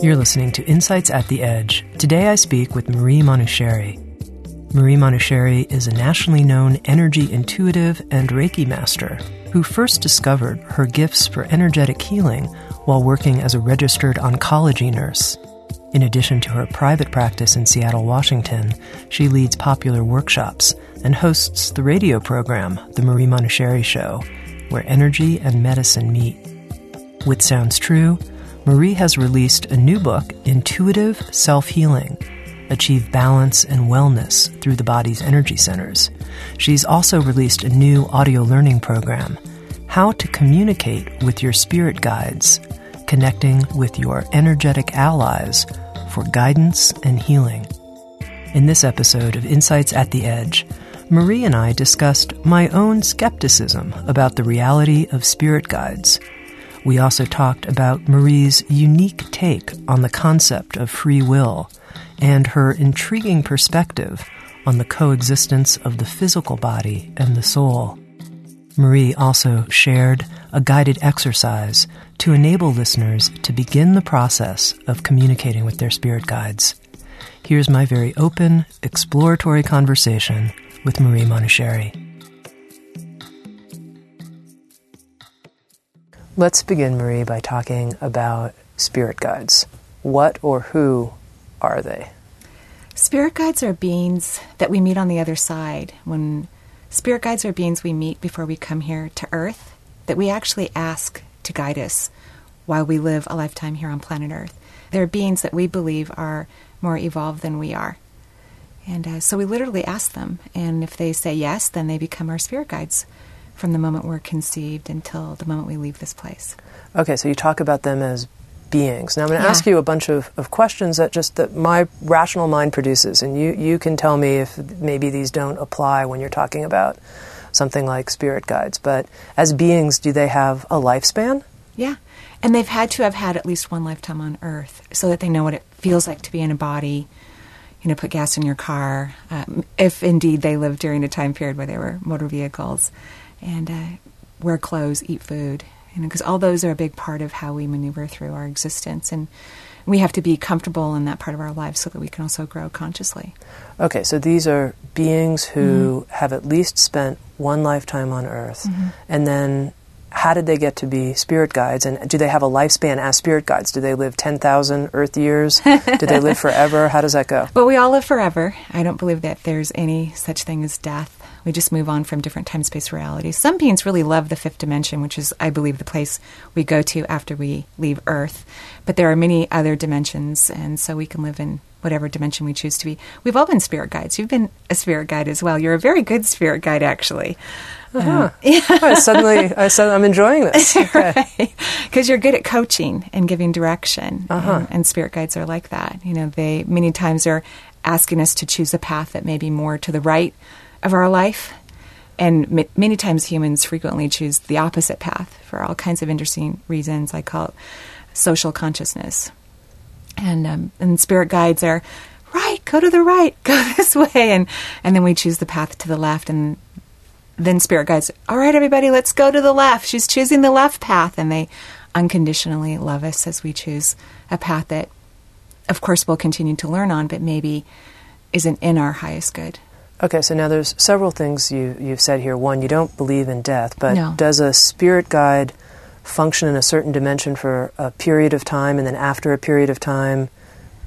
You're listening to Insights at the Edge. Today I speak with Marie Manuchehri. Marie Manuchehri is a nationally known energy intuitive and Reiki master who first discovered her gifts for energetic healing while working as a registered oncology nurse. In addition to her private practice in Seattle, Washington, she leads popular workshops and hosts the radio program, The Marie Manuchehri Show, where energy and medicine meet. With Sounds True, Marie has released a new book, Intuitive Self Healing Achieve Balance and Wellness Through the Body's Energy Centers. She's also released a new audio learning program, How to Communicate with Your Spirit Guides, Connecting with Your Energetic Allies for Guidance and Healing. In this episode of Insights at the Edge, Marie and I discussed my own skepticism about the reality of spirit guides we also talked about Marie's unique take on the concept of free will and her intriguing perspective on the coexistence of the physical body and the soul. Marie also shared a guided exercise to enable listeners to begin the process of communicating with their spirit guides. Here's my very open, exploratory conversation with Marie Manuchehri. Let's begin, Marie, by talking about spirit guides. What or who are they? Spirit guides are beings that we meet on the other side. When spirit guides are beings we meet before we come here to Earth, that we actually ask to guide us while we live a lifetime here on planet Earth. They're beings that we believe are more evolved than we are. And uh, so we literally ask them, and if they say yes, then they become our spirit guides from the moment we're conceived until the moment we leave this place. Okay, so you talk about them as beings. Now I'm going to yeah. ask you a bunch of, of questions that just that my rational mind produces, and you, you can tell me if maybe these don't apply when you're talking about something like spirit guides. But as beings, do they have a lifespan? Yeah. And they've had to have had at least one lifetime on Earth so that they know what it feels like to be in a body, you know, put gas in your car, um, if indeed they lived during a time period where there were motor vehicles and uh, wear clothes, eat food, you know, because all those are a big part of how we maneuver through our existence, and we have to be comfortable in that part of our lives so that we can also grow consciously. Okay, so these are beings who mm-hmm. have at least spent one lifetime on Earth, mm-hmm. and then how did they get to be spirit guides and do they have a lifespan as spirit guides do they live 10,000 earth years do they live forever how does that go well we all live forever i don't believe that there's any such thing as death we just move on from different time space realities. Some beings really love the fifth dimension, which is, I believe, the place we go to after we leave Earth. But there are many other dimensions, and so we can live in whatever dimension we choose to be. We've all been spirit guides. You've been a spirit guide as well. You're a very good spirit guide, actually. Uh-huh. Uh, yeah. I suddenly, I said, I'm enjoying this. right. Because you're good at coaching and giving direction. Uh-huh. And, and, spirit guides are like that. You know, they many times are asking us to choose a path that may be more to the right of our life. And m- many times humans frequently choose the opposite path for all kinds of interesting reasons. I call it social consciousness. And, um, and spirit guides are, right, go to the right, go this way. And, and then we choose the path to the left. And then spirit guides, all right, everybody, let's go to the left. She's choosing the left path. And they unconditionally love us as we choose a path that, of course, we'll continue to learn on, but maybe isn't in our highest good. Okay, so now there's several things you, you've said here. One, you don't believe in death, but no. does a spirit guide function in a certain dimension for a period of time, and then after a period of time,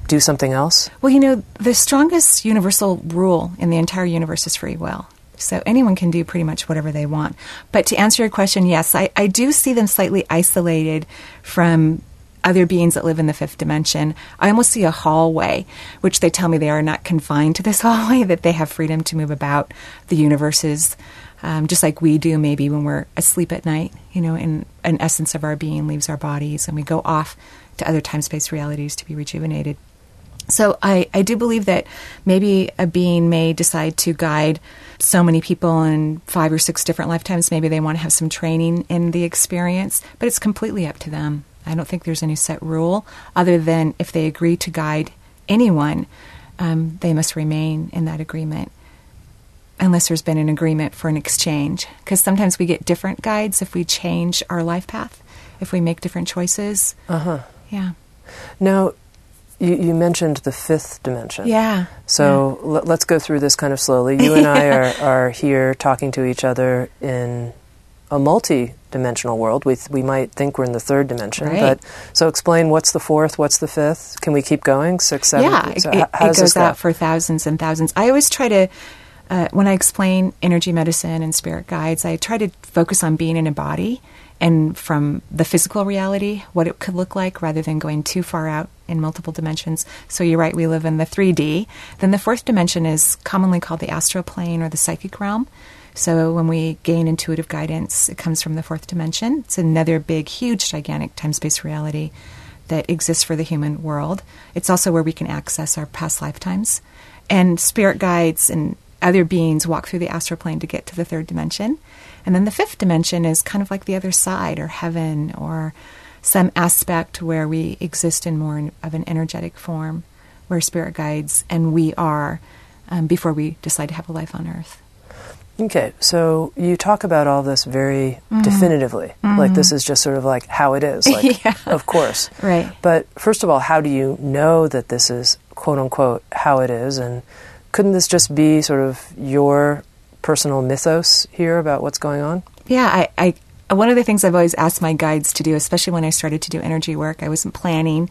do something else? Well, you know, the strongest universal rule in the entire universe is free will. So anyone can do pretty much whatever they want. But to answer your question, yes, I, I do see them slightly isolated from other beings that live in the fifth dimension. I almost see a hallway, which they tell me they are not confined to this hallway, that they have freedom to move about the universes, um, just like we do maybe when we're asleep at night, you know, and an essence of our being leaves our bodies and we go off to other time space realities to be rejuvenated. So I, I do believe that maybe a being may decide to guide so many people in five or six different lifetimes. Maybe they want to have some training in the experience, but it's completely up to them. I don't think there's any set rule other than if they agree to guide anyone, um, they must remain in that agreement unless there's been an agreement for an exchange. Because sometimes we get different guides if we change our life path, if we make different choices. Uh huh. Yeah. Now, you, you, mentioned the fifth dimension. Yeah. So yeah. L- let's go through this kind of slowly. You and I are, are here talking to each other in a multi dimensional world. We, th- we might think we're in the third dimension. Right. But so explain what's the fourth, what's the fifth? Can we keep going? Six, seven? Yeah, so it, it goes out for thousands and thousands. I always try to, uh, when I explain energy medicine and spirit guides, I try to focus on being in a body and from the physical reality, what it could look like, rather than going too far out in multiple dimensions. So you're right, we live in the 3D. Then the fourth dimension is commonly called the astral plane or the psychic realm. So when we gain intuitive guidance, it comes from the fourth dimension. It's another big, huge, gigantic time space reality that exists for the human world. It's also where we can access our past lifetimes. And spirit guides and other beings walk through the astral plane to get to the third dimension. And then the fifth dimension is kind of like the other side or heaven or some aspect where we exist in more of an energetic form, where spirit guides and we are um, before we decide to have a life on earth. Okay, so you talk about all this very mm-hmm. definitively. Mm-hmm. Like this is just sort of like how it is. Like, yeah. Of course. Right. But first of all, how do you know that this is quote unquote how it is? And couldn't this just be sort of your personal mythos here about what's going on? Yeah, I, I one of the things I've always asked my guides to do, especially when I started to do energy work, I wasn't planning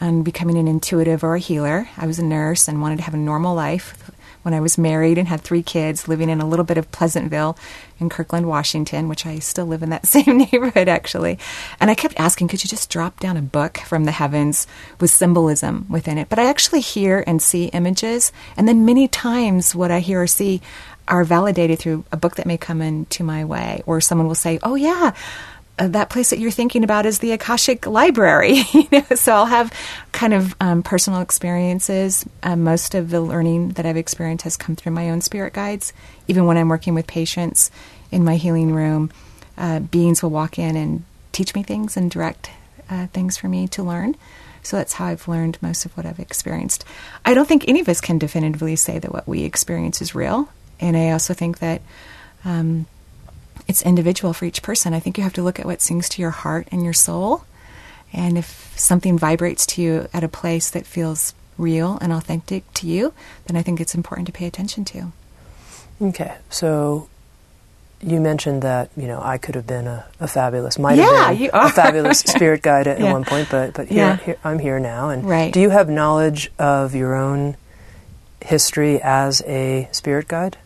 on becoming an intuitive or a healer. I was a nurse and wanted to have a normal life when I was married and had three kids, living in a little bit of Pleasantville in Kirkland, Washington, which I still live in that same neighborhood actually. And I kept asking, could you just drop down a book from the heavens with symbolism within it? But I actually hear and see images, and then many times what I hear or see are validated through a book that may come into my way, or someone will say, "Oh yeah, that place that you're thinking about is the Akashic Library. you know, so I'll have kind of um, personal experiences. Uh, most of the learning that I've experienced has come through my own spirit guides. Even when I'm working with patients in my healing room, uh, beings will walk in and teach me things and direct uh, things for me to learn. So that's how I've learned most of what I've experienced. I don't think any of us can definitively say that what we experience is real. And I also think that um, it's individual for each person. I think you have to look at what sings to your heart and your soul. And if something vibrates to you at a place that feels real and authentic to you, then I think it's important to pay attention to. Okay, so you mentioned that you know I could have been a, a fabulous, might yeah, have been a fabulous spirit guide at, yeah. at, one point, but but here, yeah. here, I'm here now. And right. do you have knowledge of your own history as a spirit guide?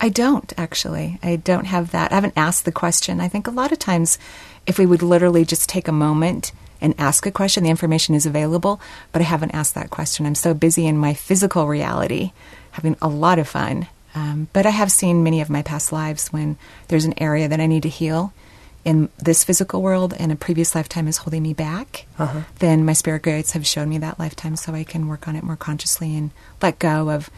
I don't actually. I don't have that. I haven't asked the question. I think a lot of times, if we would literally just take a moment and ask a question, the information is available, but I haven't asked that question. I'm so busy in my physical reality, having a lot of fun. Um, but I have seen many of my past lives when there's an area that I need to heal in this physical world and a previous lifetime is holding me back, uh-huh. then my spirit guides have shown me that lifetime so I can work on it more consciously and let go of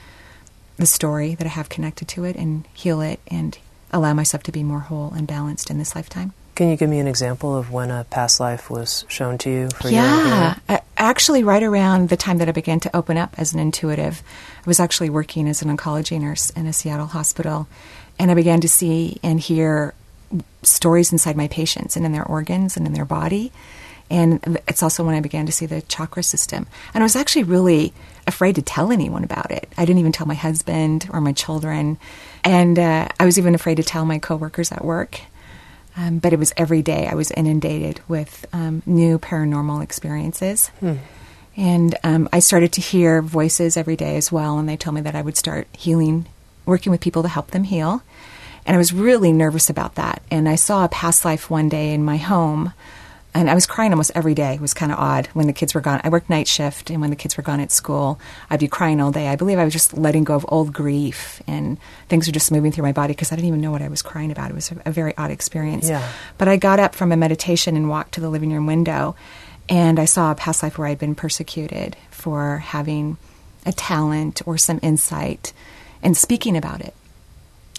the story that I have connected to it and heal it and allow myself to be more whole and balanced in this lifetime. Can you give me an example of when a past life was shown to you? For yeah, uh, actually, right around the time that I began to open up as an intuitive, I was actually working as an oncology nurse in a Seattle hospital, and I began to see and hear stories inside my patients and in their organs and in their body. And it's also when I began to see the chakra system. And I was actually really afraid to tell anyone about it. I didn't even tell my husband or my children. And uh, I was even afraid to tell my coworkers at work. Um, but it was every day I was inundated with um, new paranormal experiences. Hmm. And um, I started to hear voices every day as well, and they told me that I would start healing, working with people to help them heal. And I was really nervous about that. And I saw a past life one day in my home, and I was crying almost every day. It was kind of odd when the kids were gone. I worked night shift, and when the kids were gone at school, I'd be crying all day. I believe I was just letting go of old grief, and things were just moving through my body because I didn't even know what I was crying about. It was a, a very odd experience. Yeah. But I got up from a meditation and walked to the living room window, and I saw a past life where I'd been persecuted for having a talent or some insight and speaking about it.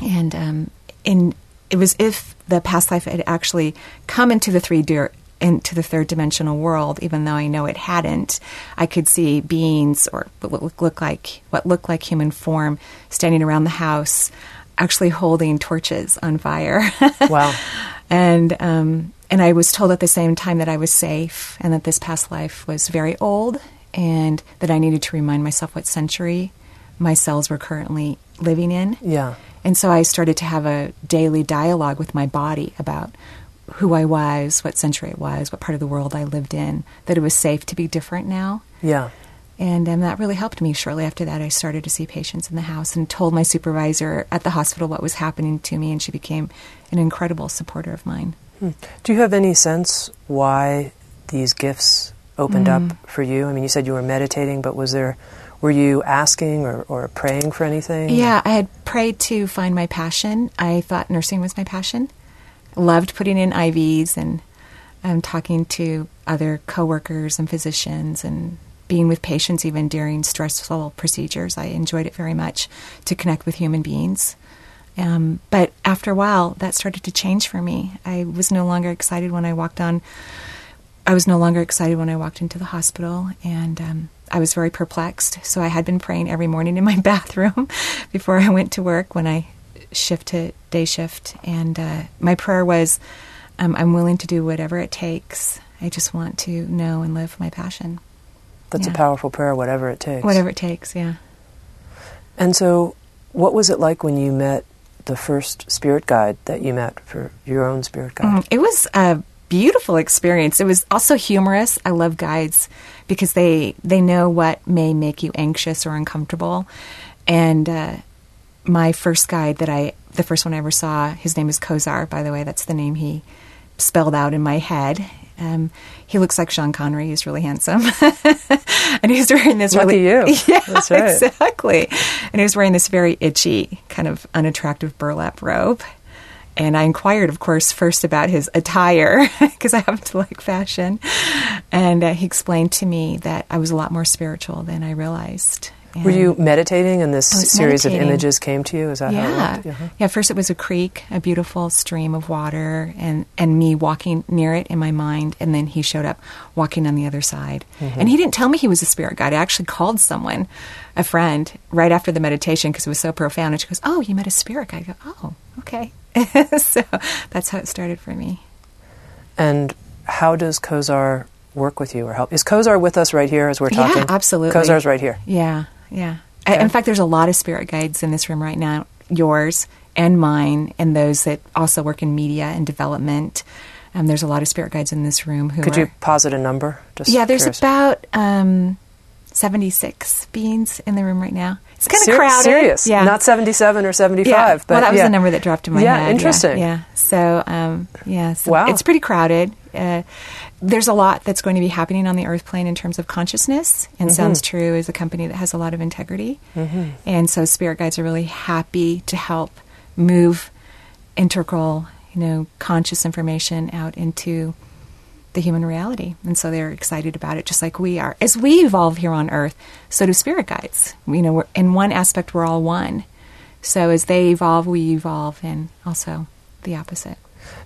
And um, in, it was if the past life had actually come into the 3D, into the third dimensional world, even though I know it hadn't. I could see beings or what look, look like what looked like human form standing around the house, actually holding torches on fire. Wow. and um, and I was told at the same time that I was safe and that this past life was very old and that I needed to remind myself what century my cells were currently living in. Yeah. And so I started to have a daily dialogue with my body about who I was, what century it was, what part of the world I lived in, that it was safe to be different now. Yeah. And um, that really helped me. Shortly after that, I started to see patients in the house and told my supervisor at the hospital what was happening to me, and she became an incredible supporter of mine. Hmm. Do you have any sense why these gifts opened Mm. up for you? I mean, you said you were meditating, but was there, were you asking or, or praying for anything? Yeah, I had prayed to find my passion. I thought nursing was my passion. Loved putting in IVs and um, talking to other coworkers and physicians and being with patients even during stressful procedures. I enjoyed it very much to connect with human beings. Um, but after a while, that started to change for me. I was no longer excited when I walked on. I was no longer excited when I walked into the hospital, and um, I was very perplexed. So I had been praying every morning in my bathroom before I went to work when I shift to day shift. And uh, my prayer was, um, I'm willing to do whatever it takes. I just want to know and live my passion. That's a powerful prayer, whatever it takes. Whatever it takes, yeah. And so, what was it like when you met the first spirit guide that you met for your own spirit guide? Mm, It was a beautiful experience. It was also humorous. I love guides because they they know what may make you anxious or uncomfortable. And uh, my first guide that I, the first one I ever saw, his name is Kozar. By the way, that's the name he spelled out in my head. Um, he looks like Sean Connery. He's really handsome, and he's wearing this Lucky really you. yeah, That's right. exactly. And he was wearing this very itchy, kind of unattractive burlap robe. And I inquired, of course, first about his attire because I happen to like fashion. And uh, he explained to me that I was a lot more spiritual than I realized. Were you meditating and this series meditating. of images came to you? Is that how yeah. it worked? Uh-huh. Yeah, first it was a creek, a beautiful stream of water, and, and me walking near it in my mind. And then he showed up walking on the other side. Mm-hmm. And he didn't tell me he was a spirit guide. I actually called someone, a friend, right after the meditation because it was so profound. And she goes, Oh, you met a spirit guide? I go, Oh, okay. so that's how it started for me. And how does Kozar work with you or help? Is Kozar with us right here as we're talking? Yeah, absolutely. Kozar's right here. Yeah, yeah. I- Okay. In fact, there's a lot of spirit guides in this room right now, yours and mine, and those that also work in media and development. Um, there's a lot of spirit guides in this room who Could are. you posit a number? Just yeah, there's curious. about um, 76 beings in the room right now. It's kind of Ser- crowded. Serious. Yeah. Not 77 or 75. yeah. But well, that was yeah. the number that dropped in my Yeah, head. interesting. Yeah. So, um, yeah. So Wow. It's pretty crowded. Uh, there's a lot that's going to be happening on the earth plane in terms of consciousness, and Mm-hmm. Sounds True is a company that has a lot of integrity. And so, spirit guides are really happy to help move integral, you know, conscious information out into the human reality. And so they're excited about it, just like we are. As we evolve here on Earth, so do spirit guides. You know, we're, in one aspect, we're all one. So as they evolve, we evolve, and also the opposite.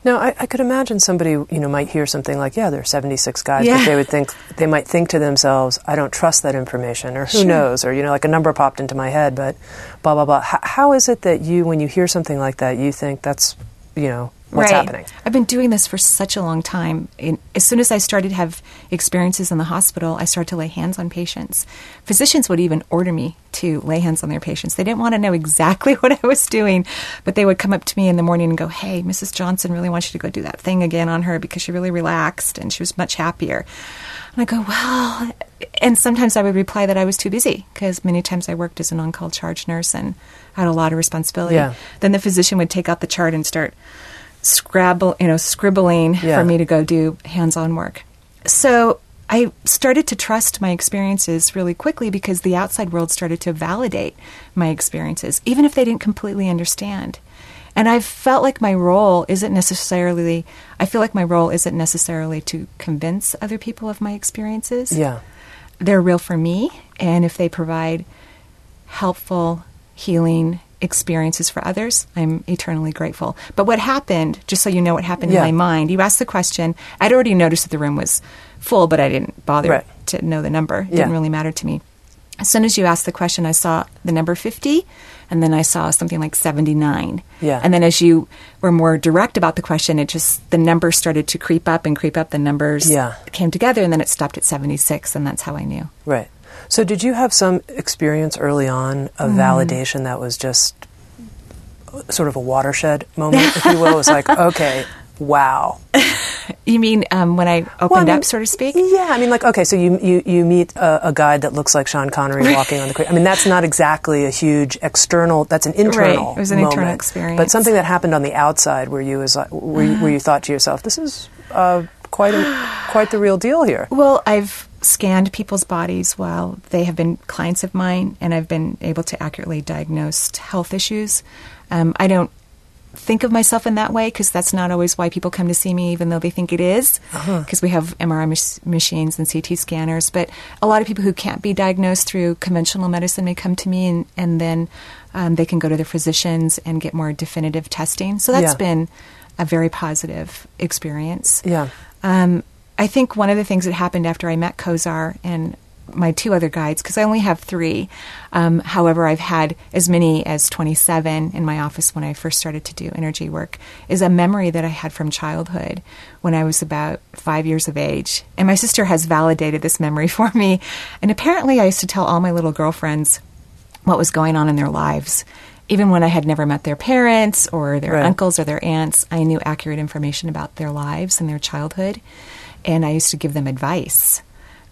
Now, I, I could imagine somebody, you know, might hear something like, "Yeah, there are 76 guys," Yeah. but they would think they might think to themselves, "I don't trust that information," or "Who Sure. knows?" or you know, like a number popped into my head, but blah blah blah. H- how is it that you, when you hear something like that, you think that's, you know, what's right. happening. I've been doing this for such a long time. And as soon as I started to have experiences in the hospital, I started to lay hands on patients. Physicians would even order me to lay hands on their patients. They didn't want to know exactly what I was doing, but they would come up to me in the morning and go, "Hey, Mrs. Johnson really wants you to go do that thing again on her because she really relaxed and she was much happier." And I go, "Well," and sometimes I would reply that I was too busy because many times I worked as an on-call charge nurse and had a lot of responsibility. Yeah. Then the physician would take out the chart and start scrabble, you know, scribbling Yeah. for me to go do hands-on work. So I started to trust my experiences really quickly because the outside world started to validate my experiences, even if they didn't completely understand. And I felt like my role isn't necessarily, I feel like my role isn't necessarily to convince other people of my experiences Yeah. they're real for me and if they provide helpful healing experiences for others i'm eternally grateful but what happened just so you know what happened Yeah. in my mind you asked the question i'd already noticed that the room was full but i didn't bother Right. to know the number it Yeah. didn't really matter to me as soon as you asked the question i saw the number 50 and then i saw something like 79 Yeah. and then as you were more direct about the question it just the numbers started to creep up and creep up the numbers Yeah. came together and then it stopped at 76 and that's how i knew Right. So, did you have some experience early on of Mm-hmm. validation that was just sort of a watershed moment, if you will? It was like, okay, wow. You mean um, when I opened Well, I mean, up, so to speak? Yeah, I mean, like, okay, so you you, you meet a, a guide that looks like Sean Connery walking on the creek. I mean, that's not exactly a huge external. That's an internal. Right, it was an moment. internal experience. But something that happened on the outside, where you was where, you, where you thought to yourself, this is uh, quite a, quite the real deal here. Well, I've scanned people's bodies while they have been clients of mine, and I've been able to accurately diagnose health issues. Um, I don't think of myself in that way because that's not always why people come to see me, even though they think it is, because we have MRI mach- machines and CT scanners. But a lot of people who can't be diagnosed through conventional medicine may come to me, and, and then um, they can go to their physicians and get more definitive testing. So that's Yeah. been a very positive experience. Yeah. Um, I think one of the things that happened after I met Kozar and my two other guides, because I only have three. Um, however, I've had as many as 27 in my office when I first started to do energy work, is a memory that I had from childhood when I was about five years of age. And my sister has validated this memory for me. And apparently, I used to tell all my little girlfriends what was going on in their lives. Even when I had never met their parents or their Right. uncles or their aunts, I knew accurate information about their lives and their childhood. And I used to give them advice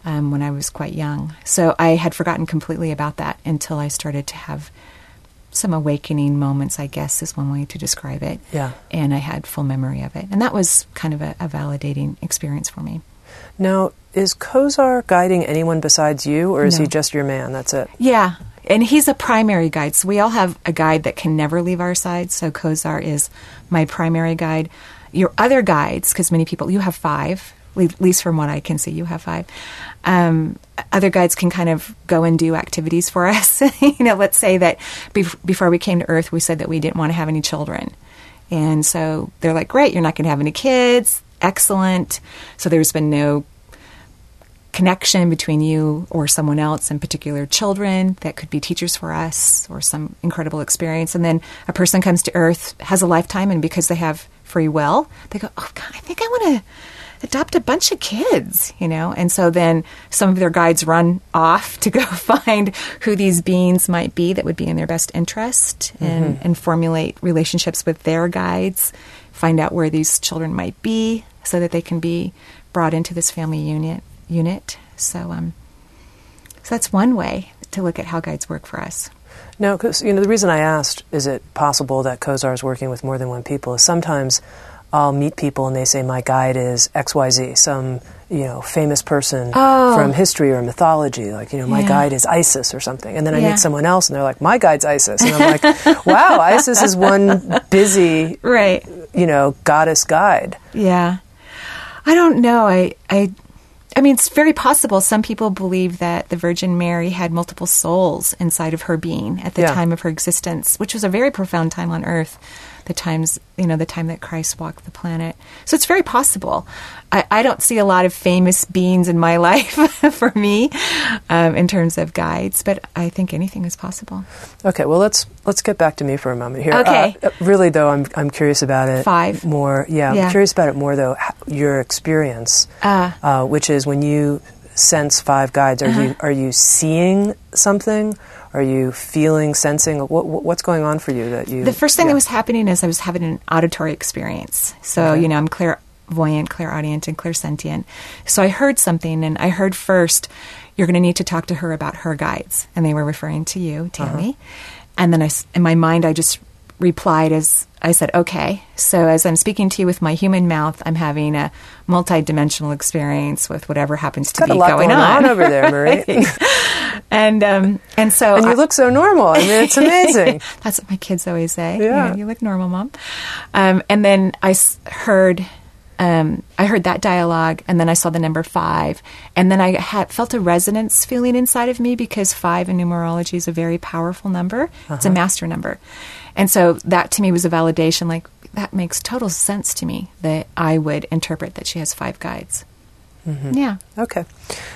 um, when I was quite young. So I had forgotten completely about that until I started to have some awakening moments, I guess is one way to describe it. Yeah. And I had full memory of it. And that was kind of a, a validating experience for me. Now, is Kozar guiding anyone besides you, or is he just your man? That's it. Yeah, and he's a primary guide. So we all have a guide that can never leave our side. So Kozar is my primary guide. Your other guides, because many people, you have five, at least from what I can see, you have five. Um, other guides can kind of go and do activities for us. you know, let's say that bef- before we came to Earth, we said that we didn't want to have any children. And so they're like, great, you're not going to have any kids. Excellent. So there's been no connection between you or someone else, in particular children that could be teachers for us or some incredible experience. And then a person comes to Earth, has a lifetime, and because they have free will, they go, oh, God, I think I want to adopt a bunch of kids, you know? And so then some of their guides run off to go find who these beings might be that would be in their best interest and, and formulate relationships with their guides, find out where these children might be so that they can be brought into this family unit unit. So um so that's one way to look at how guides work for us. No, because you know the reason I asked is it possible that Kozar is working with more than one people is sometimes I'll meet people and they say my guide is X Y Z, some you know famous person Oh. from history or mythology, like you know my Yeah. guide is Isis or something, and then I Yeah. meet someone else and they're like my guide's Isis, and I'm like, wow, Isis is one busy Right. you know goddess guide. Yeah. I don't know. I I I mean, it's very possible. Some people believe that the Virgin Mary had multiple souls inside of her being at the Yeah. time of her existence, which was a very profound time on earth. The times, you know, the time that Christ walked the planet. So it's very possible. I, I don't see a lot of famous beings in my life for me um, in terms of guides, but I think anything is possible. Okay, well let's let's get back to me for a moment here. Okay. Uh, really, though, I'm I'm curious about it. Five. more. Yeah, Yeah. I'm curious about it more though. Your experience, Ah. uh, which is when you sense five guides. Are you uh-huh. are you seeing something? Are you feeling, sensing? What, what- what's going on for you that you? The first thing yeah. that was happening is I was having an auditory experience. So, Okay. you know, I'm clairvoyant, clairaudient, and clairsentient. So I heard something, and I heard first, you're going to need to talk to her about her guides. And they were referring to you, Tami. Uh-huh. And then I, in my mind, I just replied as I said, okay. So as I'm speaking to you with my human mouth, I'm having a multi-dimensional experience with whatever happens to Got be going, going on over there, Marie. and um, and so and you I- look so normal. I mean, it's amazing. that's what my kids always say. You, Yeah. know, you look normal, mom. Um, and then I s- heard, um, I heard that dialogue, and then I saw the number five, and then I had felt a resonance feeling inside of me because five in numerology is a very powerful number. It's a master number, and so that to me was a validation. Like that makes total sense to me that I would interpret that she has five guides. Yeah. Okay.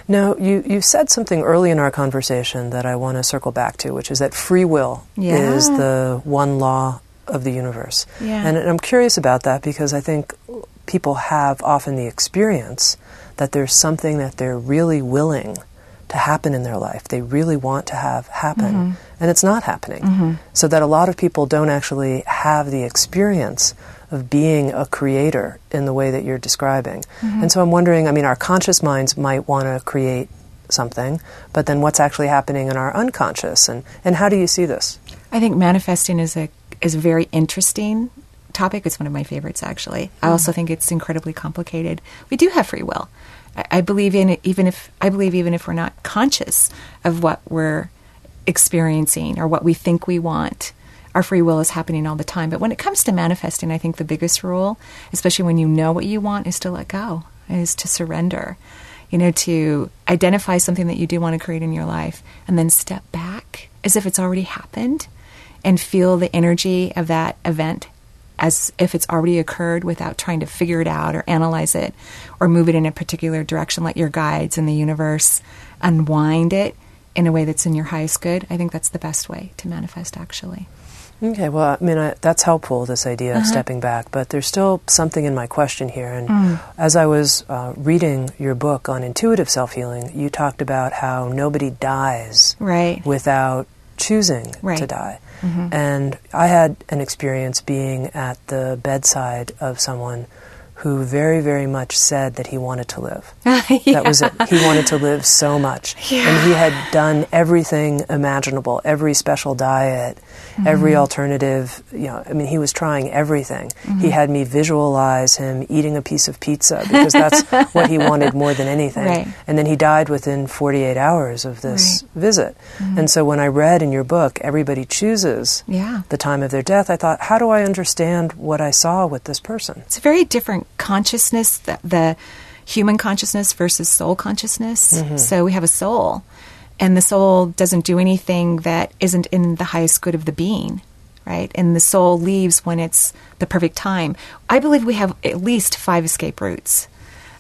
Now, you, you said something early in our conversation that I want to circle back to, which is that free will Yeah. is the one law of the universe. Yeah. And I'm curious about that because I think people have often the experience that there's something that they're really willing to happen in their life, they really want to have happen, Mm-hmm. And it's not happening. So that a lot of people don't actually have the experience of being a creator in the way that you're describing. Mm-hmm. And so I'm wondering, I mean, our conscious minds might want to create something, but then what's actually happening in our unconscious? And, and how do you see this? I think manifesting is a is a very interesting topic. It's one of my favorites, actually. I also think it's incredibly complicated. We do have free will. I, I believe in it, even if I believe even if we're not conscious of what we're experiencing or what we think we want. Our free will is happening all the time. But when it comes to manifesting, I think the biggest rule, especially when you know what you want, is to let go, is to surrender. You know, to identify something that you do want to create in your life and then step back as if it's already happened and feel the energy of that event as if it's already occurred without trying to figure it out or analyze it or move it in a particular direction. Let your guides in the universe unwind it in a way that's in your highest good. I think that's the best way to manifest, actually. Okay, well, I mean, I, that's helpful, this idea of uh-huh. stepping back, but there's still something in my question here. And mm. as I was uh, reading your book on intuitive self healing, you talked about how nobody dies Right. without choosing to die. Right. die. Mm-hmm. And I had an experience being at the bedside of someone who very, very much said that he wanted to live. That was it. He wanted to live so much. And he had done everything imaginable, every special diet, mm-hmm. every alternative, you know, I mean, he was trying everything. Mm-hmm. He had me visualize him eating a piece of pizza because that's what he wanted more than anything. Right. And then he died within 48 hours of this Right. visit. Mm-hmm. And so when I read in your book, everybody chooses Yeah. the time of their death, I thought, how do I understand what I saw with this person? It's a very different consciousness, the, the human consciousness versus soul consciousness. So we have a soul, and the soul doesn't do anything that isn't in the highest good of the being, right? And the soul leaves when it's the perfect time. I believe we have at least five escape routes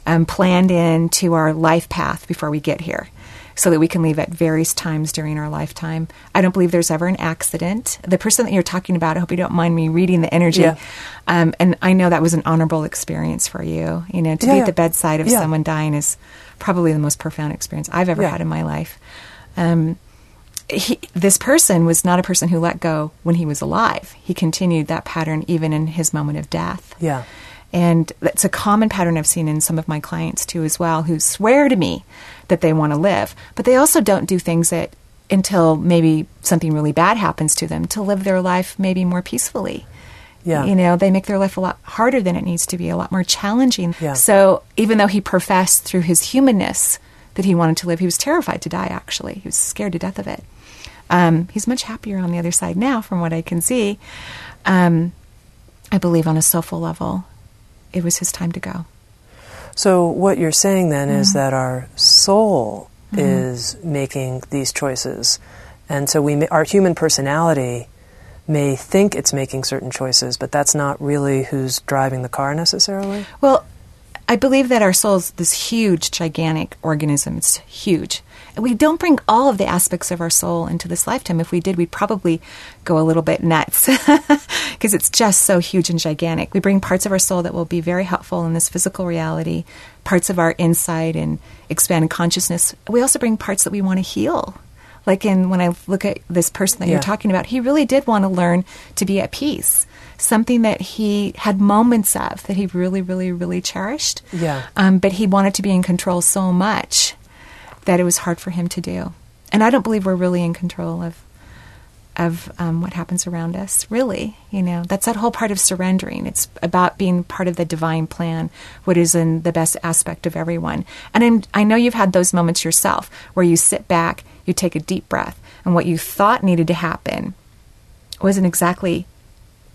um, planned into our life path before we get here. So that we can leave at various times during our lifetime. I don't believe there's ever an accident. The person that you're talking about, I hope you don't mind me reading the energy. Yeah. Um, and I know that was an honorable experience for you. You know, to Yeah, be at the bedside of someone dying is probably the most profound experience I've ever had in my life. Um, he, this person was not a person who let go when he was alive. He continued that pattern even in his moment of death. Yeah. And that's a common pattern I've seen in some of my clients too, as well, who swear to me that they want to live, but they also don't do things that until maybe something really bad happens to them to live their life maybe more peacefully. Yeah. You know, they make their life a lot harder than it needs to be, a lot more challenging. Yeah. So even though he professed through his humanness that he wanted to live, he was terrified to die, actually. He was scared to death of it. Um, he's much happier on the other side now, from what I can see. Um, I believe on a soulful level, it was his time to go. So what you're saying then Mm-hmm. is that our soul is making these choices, and so we, ma- our human personality may think it's making certain choices, but that's not really who's driving the car necessarily? Well, I believe that our soul is this huge, gigantic organism. It's huge. And we don't bring all of the aspects of our soul into this lifetime. If we did, we'd probably go a little bit nuts because it's just so huge and gigantic. We bring parts of our soul that will be very helpful in this physical reality, parts of our insight and expanded consciousness. We also bring parts that we want to heal. Like in when I look at this person that Yeah. you're talking about, he really did want to learn to be at peace. Something that he had moments of that he really, really, really cherished. Yeah. Um, but he wanted to be in control so much that it was hard for him to do. And I don't believe we're really in control of of um, what happens around us. Really, you know, that's that whole part of surrendering. It's about being part of the divine plan, what is in the best aspect of everyone. And I'm, I know you've had those moments yourself where you sit back, you take a deep breath, and what you thought needed to happen wasn't exactly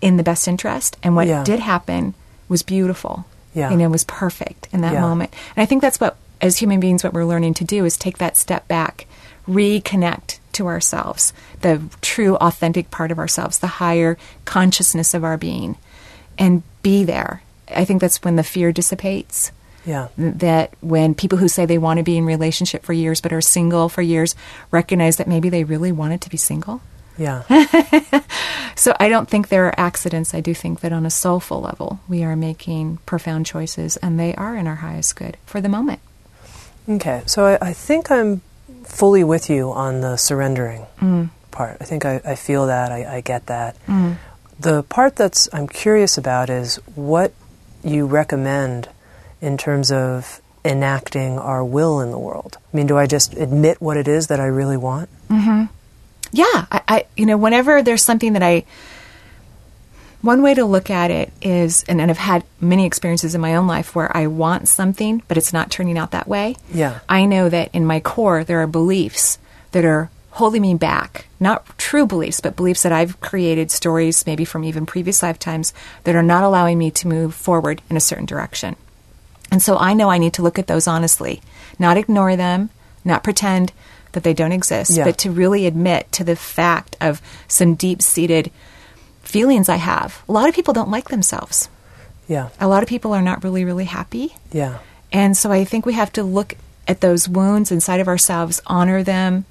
in the best interest, and what Yeah. did happen was beautiful. Yeah. You know, was perfect in that Yeah. moment. And I think that's what, as human beings, what we're learning to do is take that step back, reconnect to ourselves, the true, authentic part of ourselves, the higher consciousness of our being, and be there. I think that's when the fear dissipates. Yeah. That when people who say they want to be in relationship for years but are single for years recognize that maybe they really wanted to be single. Yeah. So I don't think there are accidents. I do think that on a soulful level, we are making profound choices, and they are in our highest good for the moment. Okay, so I, I think I'm fully with you on the surrendering Mm. part. I think I, I feel that, I, I get that. The part that's I'm curious about is what you recommend in terms of enacting our will in the world. I mean, do I just admit what it is that I really want? Yeah, I, I you know, whenever there's something that I one way to look at it is and, and I've had many experiences in my own life where I want something but it's not turning out that way. Yeah. I know that in my core there are beliefs that are holding me back. Not true beliefs, but beliefs that I've created, stories maybe from even previous lifetimes that are not allowing me to move forward in a certain direction. And so I know I need to look at those honestly, not ignore them, not pretend that they don't exist, Yeah. but to really admit to the fact of some deep seated feelings I have. A lot of people don't like themselves. Yeah. A lot of people are not really, really happy. Yeah. And so I think we have to look at those wounds inside of ourselves, honor them,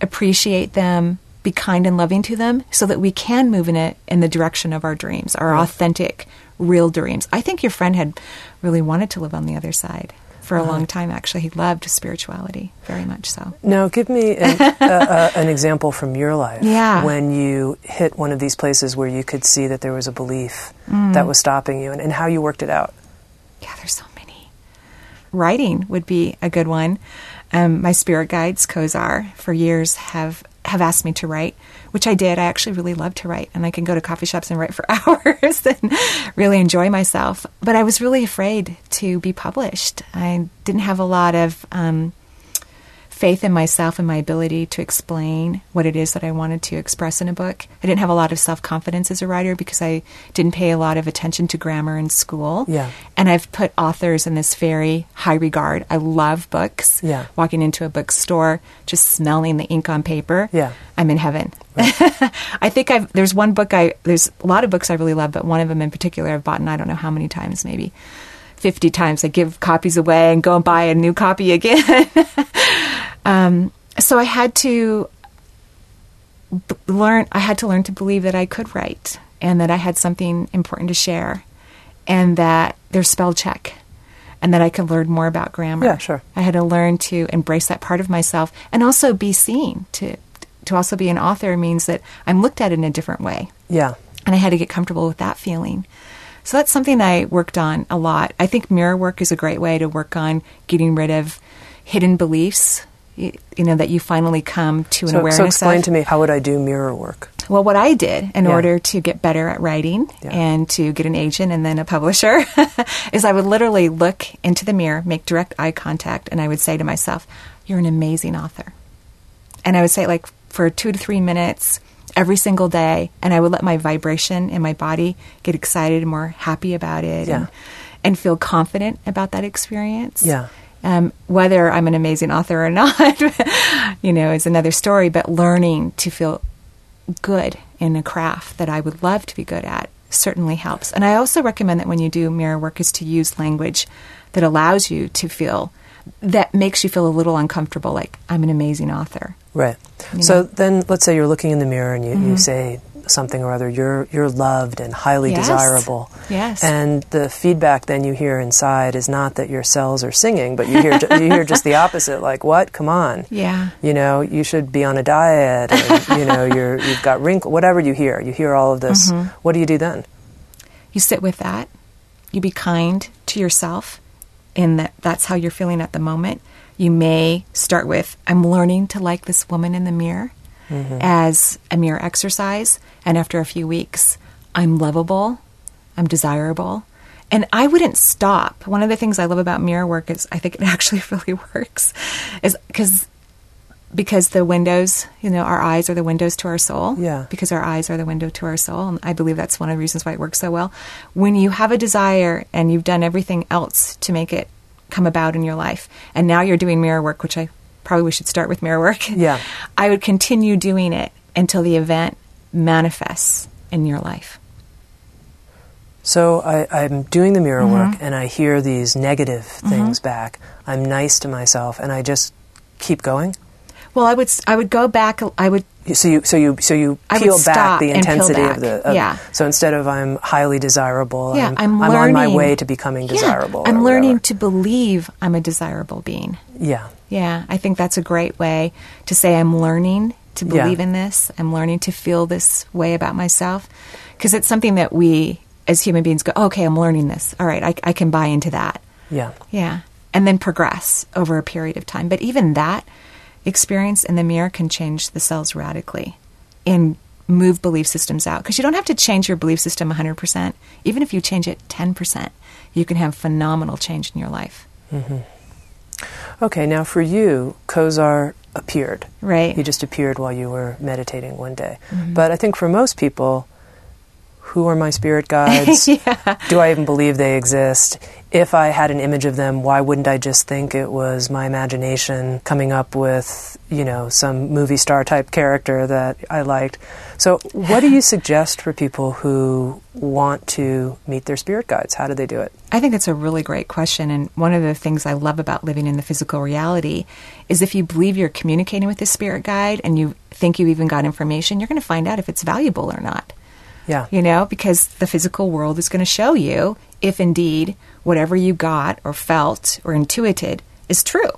appreciate them, be kind and loving to them so that we can move in it in the direction of our dreams, our authentic, real dreams. I think your friend had really wanted to live on the other side for a long time actually. He loved spirituality very much so. Now, give me an, a, a, an example from your life Yeah. when you hit one of these places where you could see that there was a belief Mm. that was stopping you and, and how you worked it out. Yeah, there's so many. Writing would be a good one. Um, my spirit guides, Kozar, for years have have asked me to write, which I did. I actually really love to write, and I can go to coffee shops and write for hours and really enjoy myself. But I was really afraid to be published. I didn't have a lot of um, faith in myself and my ability to explain what it is that I wanted to express in a book. I didn't have a lot of self confidence as a writer because I didn't pay a lot of attention to grammar in school. Yeah. And I've put authors in this very high regard. I love books. Yeah. Walking into a bookstore, just smelling the ink on paper. Yeah. I'm in heaven. I think I've there's one book I there's a lot of books I really love, but one of them in particular I've bought and I don't know how many times, maybe 50 times. I give copies away and go and buy a new copy again. um, so I had to b- learn I had to learn to believe that I could write and that I had something important to share and that there's spell check and that I could learn more about grammar. Yeah, sure. I had to learn to embrace that part of myself and also be seen to to also be an author means that I'm looked at in a different way Yeah. and I had to get comfortable with that feeling. So that's something I worked on a lot. I think mirror work is a great way to work on getting rid of hidden beliefs. You, you know that you finally come to an So, awareness so explain of. to me how would I do mirror work? Well, what I did in Yeah. order to get better at writing Yeah. and to get an agent and then a publisher is I would literally look into the mirror, make direct eye contact, and I would say to myself, You're an amazing author. And I would say like for two to three minutes every single day, and I would let my vibration in my body get excited and more happy about it Yeah. and, and feel confident about that experience. Yeah. Um, whether I'm an amazing author or not, you know, is another story, but learning to feel good in a craft that I would love to be good at certainly helps. And I also recommend that when you do mirror work is to use language that allows you to feel that makes you feel a little uncomfortable like I'm an amazing author. Right. You so then let's say you're looking in the mirror and you, Mm-hmm. you say something or other you're you're loved and highly Yes. desirable. Yes. And the feedback then you hear inside is not that your cells are singing, but you hear ju- you hear just the opposite like what? Come on. Yeah. You know, you should be on a diet and you know, you're you've got wrinkles, whatever you hear. You hear all of this. Mm-hmm. What do you do then? You sit with that. You be kind to yourself in that that's how you're feeling at the moment. You may start with I'm learning to like this woman in the mirror mm-hmm. as a mirror exercise and after a few weeks I'm lovable, I'm desirable. And I wouldn't stop. One of the things I love about mirror work is I think it actually really works is cuz because the windows, you know, our eyes are the windows to our soul. Yeah. Because our eyes are the window to our soul. And I believe that's one of the reasons why it works so well. When you have a desire and you've done everything else to make it come about in your life, and now you're doing mirror work, which I probably we should start with mirror work. Yeah. I would continue doing it until the event manifests in your life. So I, I'm doing the mirror Mm-hmm. work and I hear these negative things back. I'm nice to myself and I just keep going. Well, I would I would go back. I would So you so you so you peel back the intensity back. of the of, Yeah. So instead of I'm highly desirable, yeah. I'm, I'm, learning. on my way to becoming desirable. Yeah. I'm learning whatever. to believe I'm a desirable being. Yeah. Yeah, I think that's a great way to say I'm learning to Yeah. believe in this. I'm learning to feel this way about myself because it's something that we as human beings go, okay, I'm learning this. All right, I, I can buy into that. Yeah. Yeah. And then progress over a period of time. But even that experience in the mirror can change the cells radically and move belief systems out. Because you don't have to change your belief system 100%. Even if you change it 10%, you can have phenomenal change in your life. Okay, now for you, Kozar appeared. Right. He just appeared while you were meditating one day. Mm-hmm. But I think for most people, who are my spirit guides? yeah. Do I even believe they exist? If I had an image of them, why wouldn't I just think it was my imagination coming up with, you know, some movie star type character that I liked? So, what do you suggest for people who want to meet their spirit guides? How do they do it? I think it's a really great question. And one of the things I love about living in the physical reality is if you believe you're communicating with the spirit guide and you think you even got information, you're going to find out if it's valuable or not. Yeah. You know, because the physical world is going to show you if indeed whatever you got or felt or intuited is true.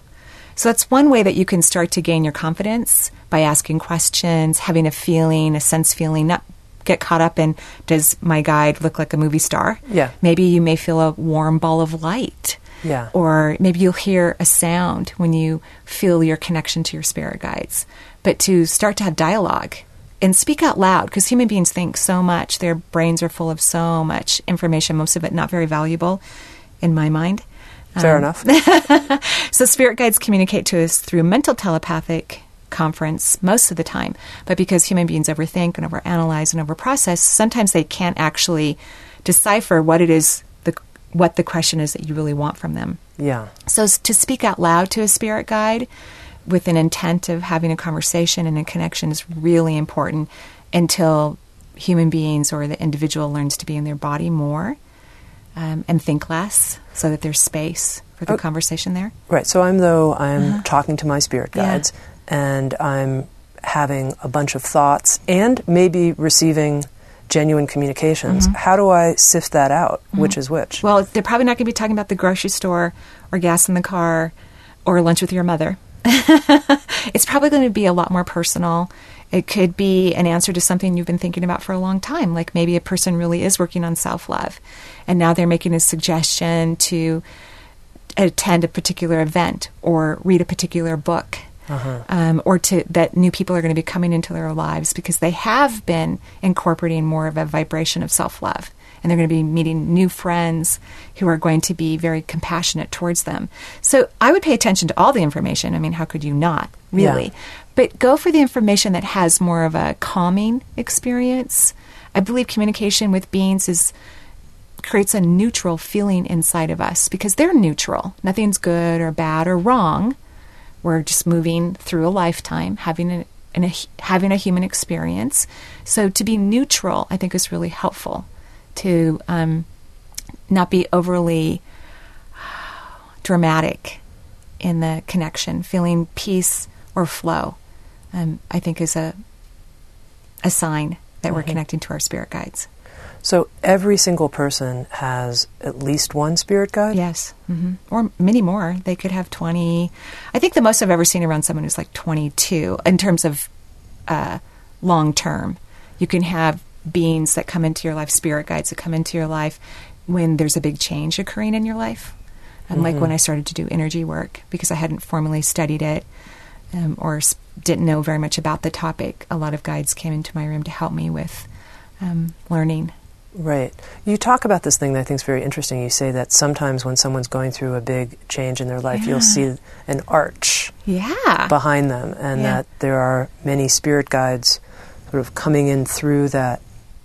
So that's one way that you can start to gain your confidence by asking questions, having a feeling, a sense feeling, not get caught up in does my guide look like a movie star? Yeah. Maybe you may feel a warm ball of light. Yeah. Or maybe you'll hear a sound when you feel your connection to your spirit guides. But to start to have dialogue and speak out loud, because human beings think so much, their brains are full of so much information, most of it not very valuable in my mind. Fair Um, enough. So spirit guides communicate to us through mental telepathic conference most of the time. But because human beings overthink and overanalyze and overprocess, sometimes they can't actually decipher what it is the what the question is that you really want from them. yeah. So to speak out loud to a spirit guide with an intent of having a conversation and a connection is really important until human beings or the individual learns to be in their body more um, and think less so that there's space for the Oh. conversation there. Right. So I'm though I'm talking to my spirit Uh-huh. Yeah. guides and I'm having a bunch of thoughts and maybe receiving genuine communications. Mm-hmm. How do I sift that out? Which is which? Well, they're probably not going to be talking about the grocery store or gas in the car or lunch with your mother. it's probably going to be a lot more personal. It could be an answer to something you've been thinking about for a long time. Like maybe a person really is working on self love, and now they're making a suggestion to attend a particular event or read a particular book. Um, or to that new people are going to be coming into their lives because they have been incorporating more of a vibration of self love and they're going to be meeting new friends who are going to be very compassionate towards them. So I would pay attention to all the information. I mean, how could you not, really? Yeah. But go for the information that has more of a calming experience. I believe communication with beings is creates a neutral feeling inside of us because they're neutral. Nothing's good or bad or wrong. We're just moving through a lifetime, having an and a, having a human experience. So to be neutral, I think, is really helpful. To um, not be overly dramatic in the connection, feeling peace or flow, um, I think is a a sign that mm-hmm. we're connecting to our spirit guides. So every single person has at least one spirit guide? Yes. Mm-hmm. Or many more. They could have 20. I think the most I've ever seen around someone is like 22 in terms of uh, long term. You can have beings that come into your life, spirit guides that come into your life when there's a big change occurring in your life. And mm-hmm. like when I started to do energy work, because I hadn't formally studied it um, or didn't know very much about the topic, a lot of guides came into my room to help me with um, learning Right. You talk about this thing that I think is very interesting. You say that sometimes when someone's going through a big change in their life, yeah. you'll see an arch yeah. behind them, and yeah. that there are many spirit guides sort of coming in through that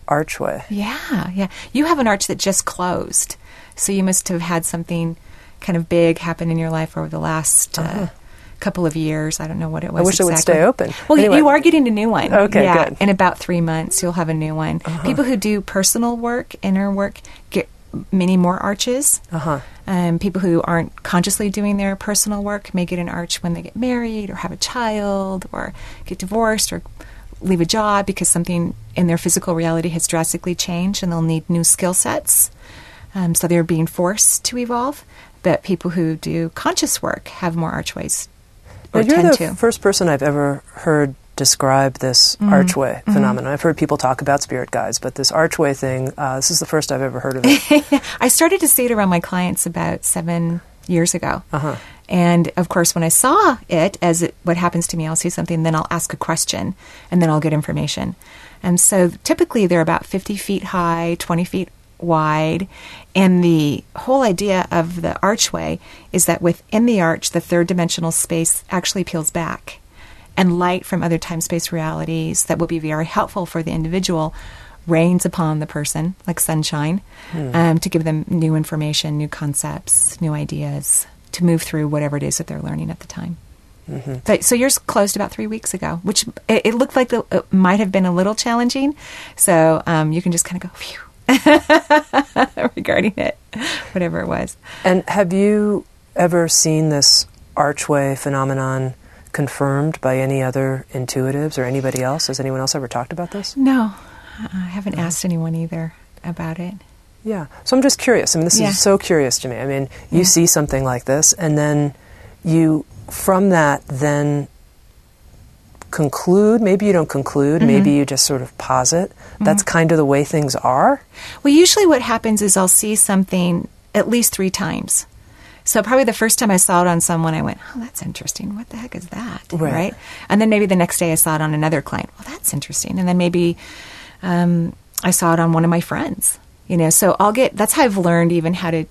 archway. Yeah, yeah. You have an arch that just closed, so you must have had something kind of big happen in your life over the last. Uh, uh-huh couple of years. I don't know what it was. I wish exactly. it would stay open. Well, anyway. you are getting a new one. Okay, yeah, good. In about three months, you'll have a new one. Uh-huh. People who do personal work, inner work, get many more arches. Uh-huh. Um, people who aren't consciously doing their personal work may get an arch when they get married or have a child or get divorced or leave a job because something in their physical reality has drastically changed and they'll need new skill sets. Um, so they're being forced to evolve. But people who do conscious work have more archways or you're tend the to. first person I've ever heard describe this mm-hmm. archway mm-hmm. phenomenon. I've heard people talk about spirit guides, but this archway thing, uh, this is the first I've ever heard of it. I started to see it around my clients about seven years ago. Uh-huh. And of course, when I saw it, as it, what happens to me, I'll see something, then I'll ask a question, and then I'll get information. And so typically they're about 50 feet high, 20 feet wide. And the whole idea of the archway is that within the arch, the third dimensional space actually peels back. And light from other time space realities that will be very helpful for the individual rains upon the person, like sunshine, mm. um, to give them new information, new concepts, new ideas to move through whatever it is that they're learning at the time. Mm-hmm. So, so, yours closed about three weeks ago, which it, it looked like the, it might have been a little challenging. So um, you can just kind of go, phew, regarding it, whatever it was. And have you ever seen this archway phenomenon confirmed by any other intuitives or anybody else? Has anyone else ever talked about this? No, I haven't no. asked anyone either about it. Yeah. So I'm just curious. I mean, this yeah. is so curious to me. I mean, you yeah. see something like this, and then you, from that, then conclude. Maybe you don't conclude. Mm-hmm. Maybe you just sort of posit. Mm-hmm. That's kind of the way things are. Well, usually what happens is I'll see something at least three times. So probably the first time I saw it on someone, I went, "Oh, that's interesting. What the heck is that?" Right. right? And then maybe the next day I saw it on another client. Well, that's interesting. And then maybe um, I saw it on one of my friends. You know, so I'll get. That's how I've learned even how to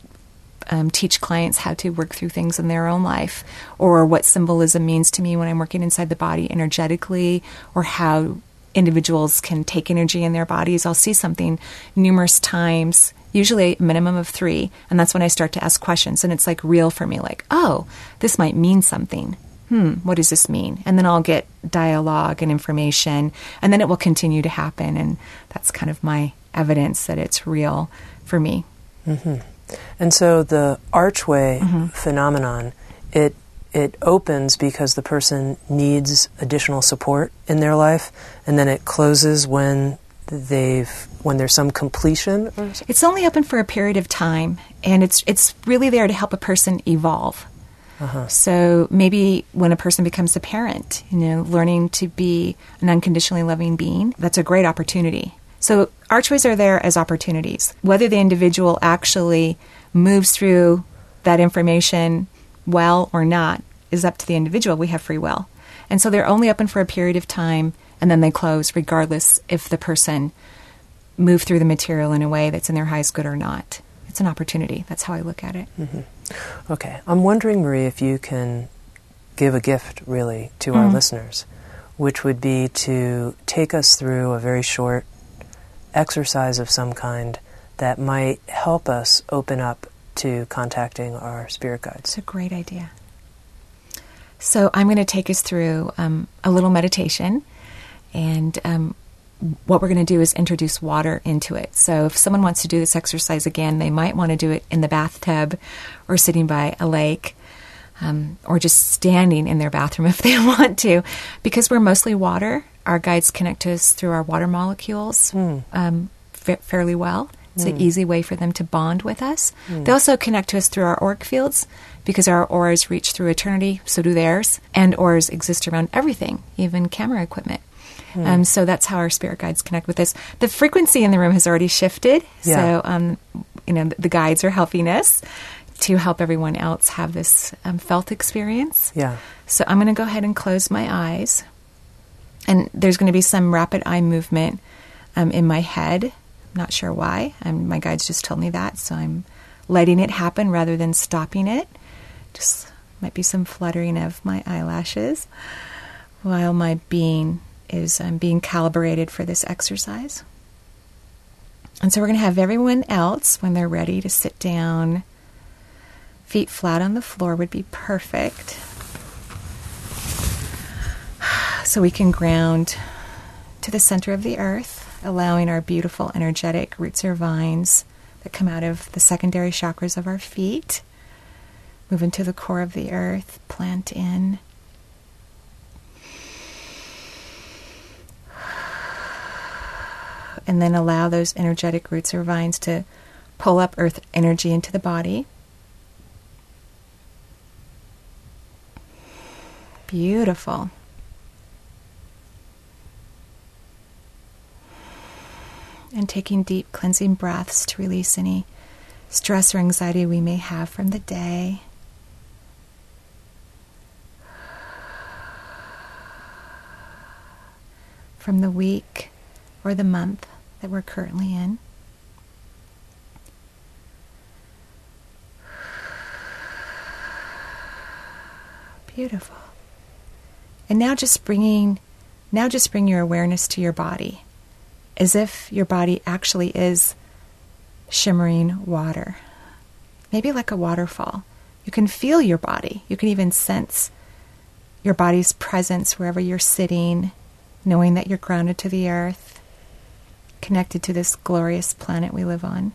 um, teach clients how to work through things in their own life, or what symbolism means to me when I'm working inside the body energetically, or how individuals can take energy in their bodies. I'll see something numerous times, usually a minimum of three, and that's when I start to ask questions. And it's like real for me, like, oh, this might mean something. Hmm, what does this mean? And then I'll get dialogue and information, and then it will continue to happen. And that's kind of my evidence that it's real for me. Mm-hmm. And so the archway mm-hmm. phenomenon, it it opens because the person needs additional support in their life, and then it closes when they've when there's some completion. It's only open for a period of time, and it's it's really there to help a person evolve. Uh-huh. So maybe when a person becomes a parent, you know, learning to be an unconditionally loving being, that's a great opportunity. So archways are there as opportunities. Whether the individual actually moves through that information well or not is up to the individual. We have free will. And so they're only open for a period of time and then they close regardless if the person moved through the material in a way that's in their highest good or not. It's an opportunity. That's how I look at it. Mm-hmm. Okay. I'm wondering, Marie, if you can give a gift really to mm our listeners, which would be to take us through a very short exercise of some kind that might help us open up to contacting our spirit guides. It's a great idea. So I'm going to take us through um, a little meditation, and um, what we're going to do is introduce water into it. So if someone wants to do this exercise again, they might want to do it in the bathtub or sitting by a lake. Um, or just standing in their bathroom if they want to, because we're mostly water. Our guides connect to us through our water molecules mm. um, fa- fairly well. It's mm. an hmm. easy way for them to bond with us. Mm. They also connect to us through our auric fields because our auras reach through eternity, so do theirs. And auras exist around everything, even camera equipment. Hmm. Um, so that's how our spirit guides connect with us. The frequency in the room has already shifted. Yeah. So, um, you know, the guides are helping us to help everyone else have this um, felt experience. Yeah. So I'm going to go ahead and close my eyes. And there's going to be some rapid eye movement um, in my head. I'm not sure why. my guides just told me that. So I'm letting it happen rather than stopping it. Just might be some fluttering of my eyelashes while my being is um, being calibrated for this exercise. And so we're going to have everyone else, when they're ready to sit down, feet flat on the floor would be perfect. So we can ground to the center of the earth, allowing our beautiful, energetic roots or vines that come out of the secondary chakras of our feet Move into the core of the earth, plant in. And then allow those energetic roots or vines to pull up earth energy into the body. Beautiful. And taking deep cleansing breaths to release any stress or anxiety we may have from the day. from the week or the month that we're currently in. Beautiful. And now just bringing now just bring your awareness to your body as if your body actually is shimmering water. Maybe like a waterfall. You can feel your body. You can even sense your body's presence wherever you're sitting knowing that you're grounded to the earth, connected to this glorious planet we live on,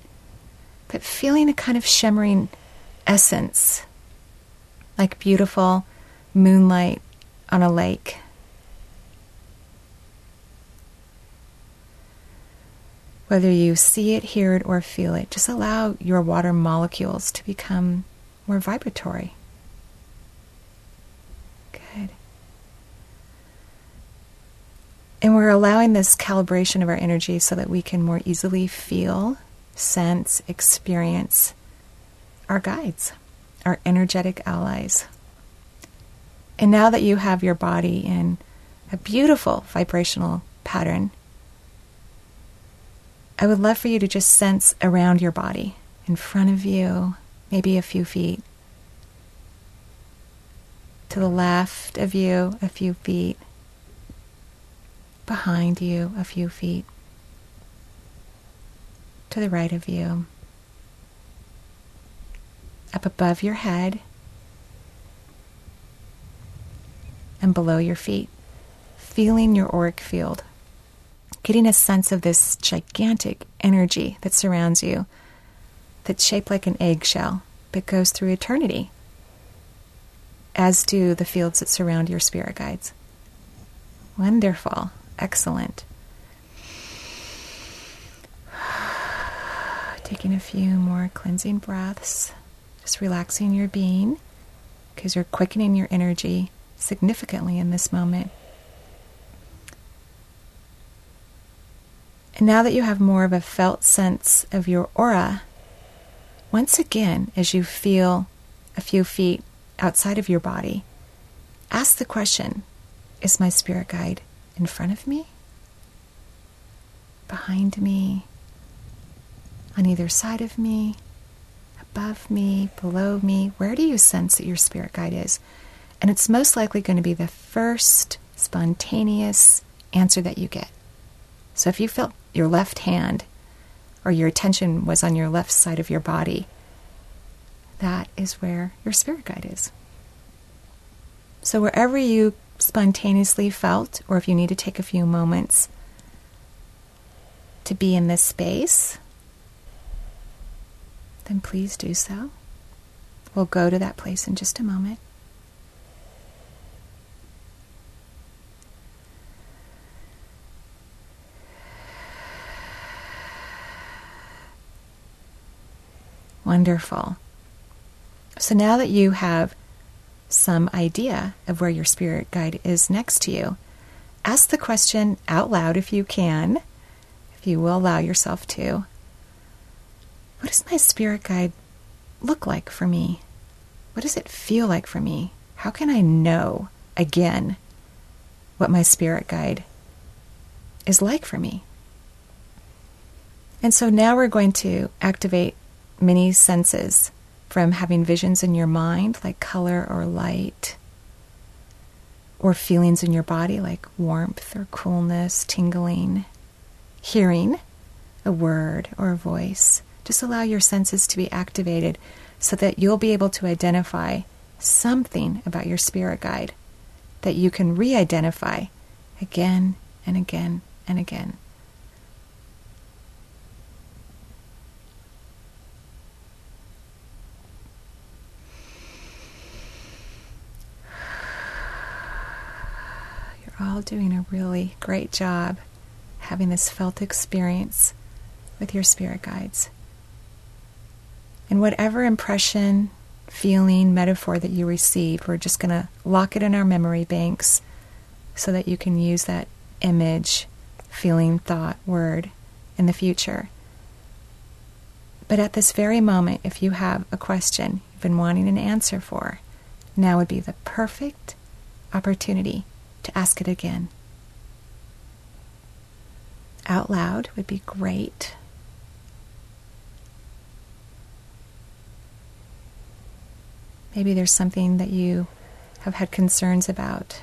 but feeling a kind of shimmering essence, like beautiful moonlight on a lake. Whether you see it, hear it, or feel it, just allow your water molecules to become more vibratory. And we're allowing this calibration of our energy so that we can more easily feel, sense, experience our guides, our energetic allies. And now that you have your body in a beautiful vibrational pattern, I would love for you to just sense around your body, in front of you, maybe a few feet, to the left of you, a few feet, behind you a few feet, to the right of you, up above your head, and below your feet, feeling your auric field, getting a sense of this gigantic energy that surrounds you, that's shaped like an eggshell, but goes through eternity, as do the fields that surround your spirit guides. Wonderful. Excellent. Taking a few more cleansing breaths, just relaxing your being because you're quickening your energy significantly in this moment. And now that you have more of a felt sense of your aura, once again, as you feel a few feet outside of your body, ask the question Is my spirit guide in front of me, behind me, on either side of me, above me, below me. Where do you sense that your spirit guide is? And it's most likely going to be the first spontaneous answer that you get. So if you felt your left hand or your attention was on your left side of your body, that is where your spirit guide is. So, wherever you spontaneously felt, or if you need to take a few moments to be in this space, then please do so. We'll go to that place in just a moment. Wonderful. So now that you have some idea of where your spirit guide is next to you, ask the question out loud if you can, if you will allow yourself to. What does my spirit guide look like for me? What does it feel like for me? How can I know again what my spirit guide is like for me? And so now we're going to activate many senses from having visions in your mind, like color or light, or feelings in your body, like warmth or coolness, tingling, hearing a word or a voice. Just allow your senses to be activated so that you'll be able to identify something about your spirit guide that you can re identify again and again and again. All doing a really great job having this felt experience with your spirit guides. And whatever impression, feeling, metaphor that you receive, we're just going to lock it in our memory banks so that you can use that image, feeling, thought, word in the future. But at this very moment, if you have a question you've been wanting an answer for, now would be the perfect opportunity to ask it again. Out loud would be great. Maybe there's something that you have had concerns about,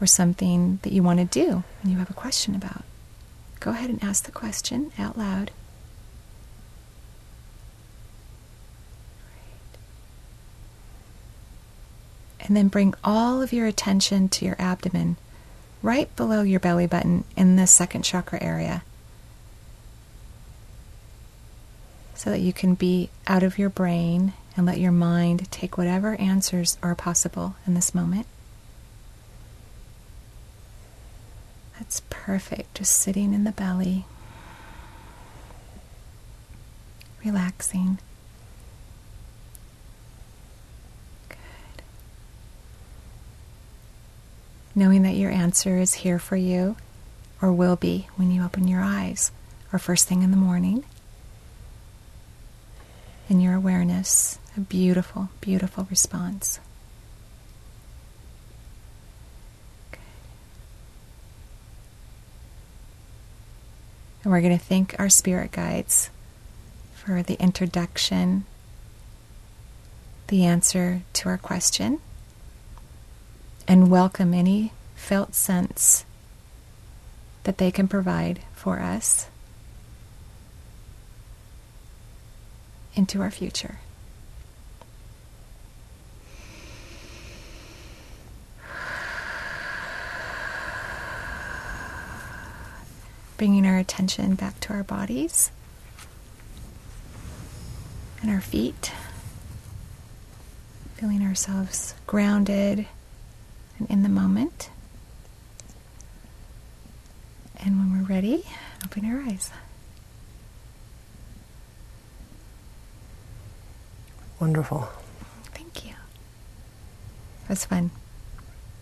or something that you want to do and you have a question about. Go ahead and ask the question out loud. And then bring all of your attention to your abdomen, right below your belly button in the second chakra area. So that you can be out of your brain and let your mind take whatever answers are possible in this moment. That's perfect. Just sitting in the belly, relaxing. Knowing that your answer is here for you or will be when you open your eyes or first thing in the morning. In your awareness, a beautiful, beautiful response. And we're going to thank our spirit guides for the introduction, the answer to our question, and welcome any felt sense that they can provide for us into our future. Bringing our attention back to our bodies and our feet, feeling ourselves grounded and in the moment. And when we're ready, open your eyes. Wonderful. Thank you. It was fun.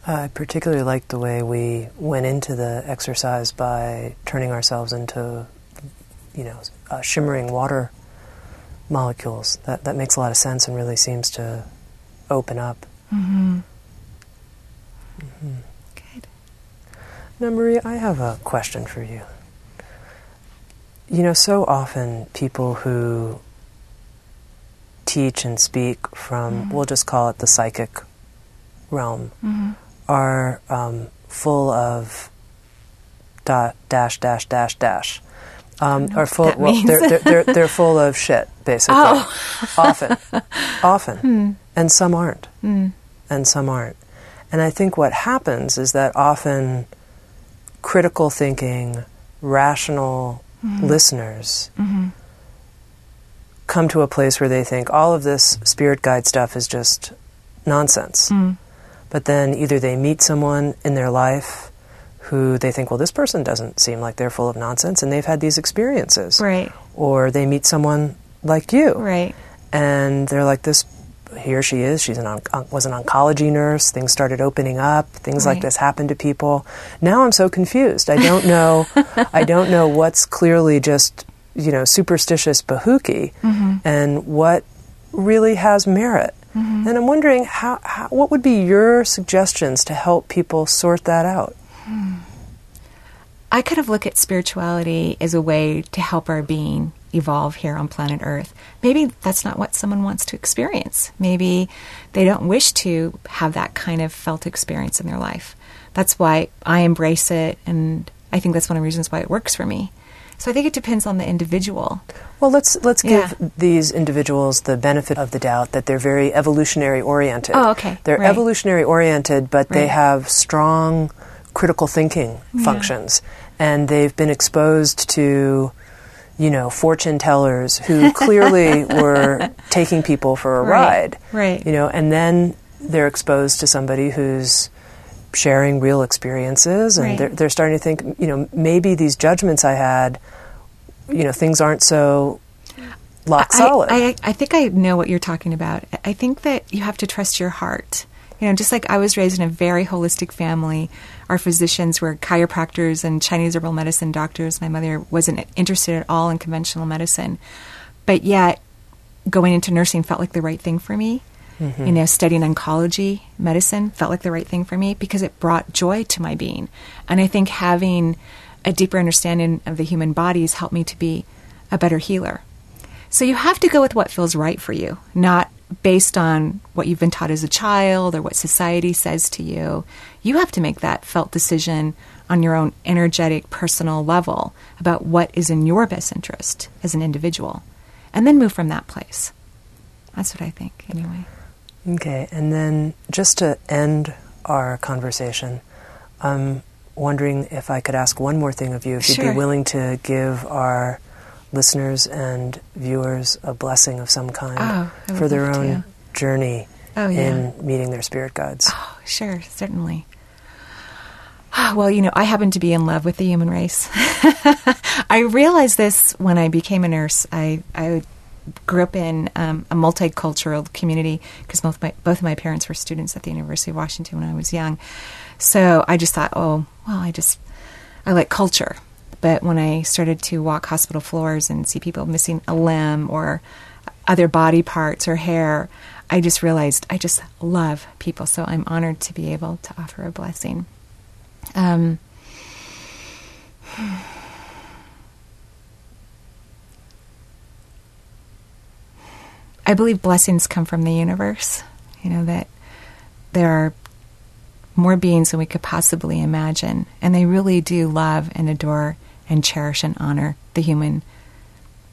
I particularly liked the way we went into the exercise by turning ourselves into, you know, uh, shimmering water molecules. That that makes a lot of sense and really seems to open up. Mm-hmm. Mm-hmm. Good. Now, Marie, I have a question for you. You know, so often people who teach and speak from, mm-hmm. we'll just call it the psychic realm, mm-hmm. are um, full of dot, dash, dash, dash, dash. Um, are full. well, they're, they're, they're, they're, full of shit, basically. Oh. often, often, hmm. and some aren't. Hmm. and some aren't. And I think what happens is that often critical thinking, rational mm-hmm. listeners mm-hmm. come to a place where they think all of this spirit guide stuff is just nonsense. Mm. But then either they meet someone in their life who they think, well, this person doesn't seem like they're full of nonsense, and they've had these experiences. Right. Or they meet someone like you. Right. And they're like, this here she is. She's an on- was an oncology nurse. Things started opening up. Things right. like this happen to people. Now I'm so confused. I don't know. I don't know what's clearly just you know superstitious bahooky mm-hmm. and what really has merit. Mm-hmm. And I'm wondering how, how, what would be your suggestions to help people sort that out. Hmm. I kind of look at spirituality as a way to help our being evolve here on planet Earth. Maybe that's not what someone wants to experience. Maybe they don't wish to have that kind of felt experience in their life. That's why I embrace it, and I think that's one of the reasons why it works for me. So I think it depends on the individual. Well, let's let's give these individuals the benefit of the doubt that they're very evolutionary oriented. Oh, okay. They're right. evolutionary oriented, but right. they have strong critical thinking yeah. functions, and they've been exposed to you know, fortune tellers who clearly were taking people for a right, ride. Right. You know, and then they're exposed to somebody who's sharing real experiences and right. they're, they're starting to think, you know, maybe these judgments I had, you know, things aren't so lock solid. I, I, I think I know what you're talking about. I think that you have to trust your heart. You know, just like I was raised in a very holistic family, our physicians were chiropractors and Chinese herbal medicine doctors. My mother wasn't interested at all in conventional medicine, but yet going into nursing felt like the right thing for me. Mm-hmm. You know, studying oncology medicine felt like the right thing for me because it brought joy to my being. And I think having a deeper understanding of the human body has helped me to be a better healer. So you have to go with what feels right for you, not based on what you've been taught as a child or what society says to you. You have to make that felt decision on your own energetic, personal level about what is in your best interest as an individual, and then move from that place. That's what I think, anyway. Okay, and then just to end our conversation, I'm wondering if I could ask one more thing of you, if you'd be willing to give our listeners and viewers a blessing of some kind oh, for their own to. journey oh, yeah. in meeting their spirit guides. Oh, sure, certainly. Well, you know, I happen to be in love with the human race. I realized this when I became a nurse. I, I grew up in um, a multicultural community because both my both of my parents were students at the University of Washington when I was young. So I just thought, oh, well, I just I like culture. But when I started to walk hospital floors and see people missing a limb or other body parts or hair, I just realized I just love people. So I'm honored to be able to offer a blessing. Um, I believe blessings come from the universe. You know, that there are more beings than we could possibly imagine, and they really do love and adore and cherish and honor the human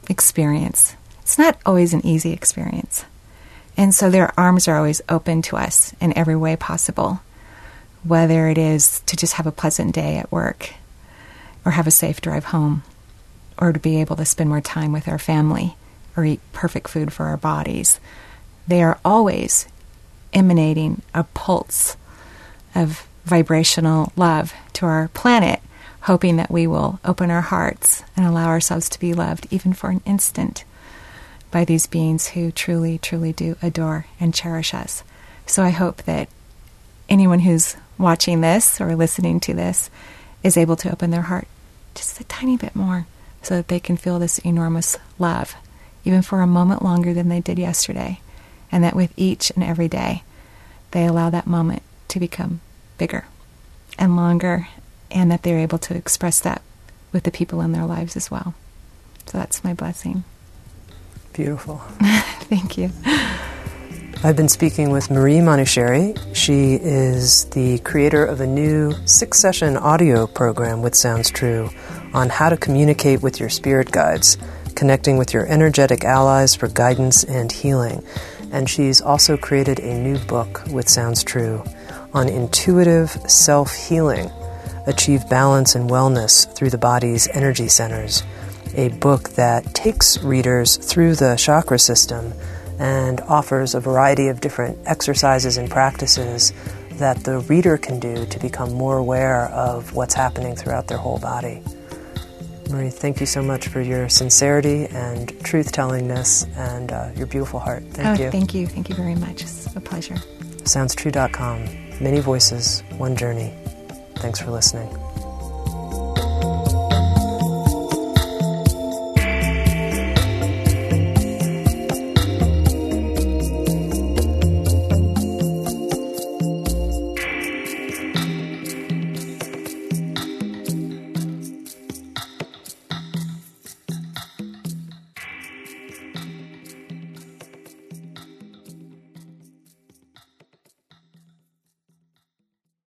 experience. It's not always an easy experience. And so their arms are always open to us in every way possible, whether it is to just have a pleasant day at work, or have a safe drive home, or to be able to spend more time with our family, or eat perfect food for our bodies. They are always emanating a pulse of vibrational love to our planet hoping that we will open our hearts and allow ourselves to be loved, even for an instant, by these beings who truly, truly do adore and cherish us. So I hope that anyone who's watching this or listening to this is able to open their heart just a tiny bit more so that they can feel this enormous love, even for a moment longer than they did yesterday. And that with each and every day, they allow that moment to become bigger and longer and that they're able to express that with the people in their lives as well. So that's my blessing. Beautiful. Thank you. I've been speaking with Marie Manuchehri. She is the creator of a new six session audio program with Sounds True on how to communicate with your spirit guides, connecting with your energetic allies for guidance and healing. And she's also created a new book with Sounds True on intuitive self healing, achieve balance and wellness through the body's energy centers. A book that takes readers through the chakra system and offers a variety of different exercises and practices that the reader can do to become more aware of what's happening throughout their whole body. Marie, thank you so much for your sincerity and truth tellingness and uh, your beautiful heart. Thank oh, you. Thank you. Thank you very much. It's a pleasure. SoundsTrue.com. Many voices, one journey. Thanks for listening.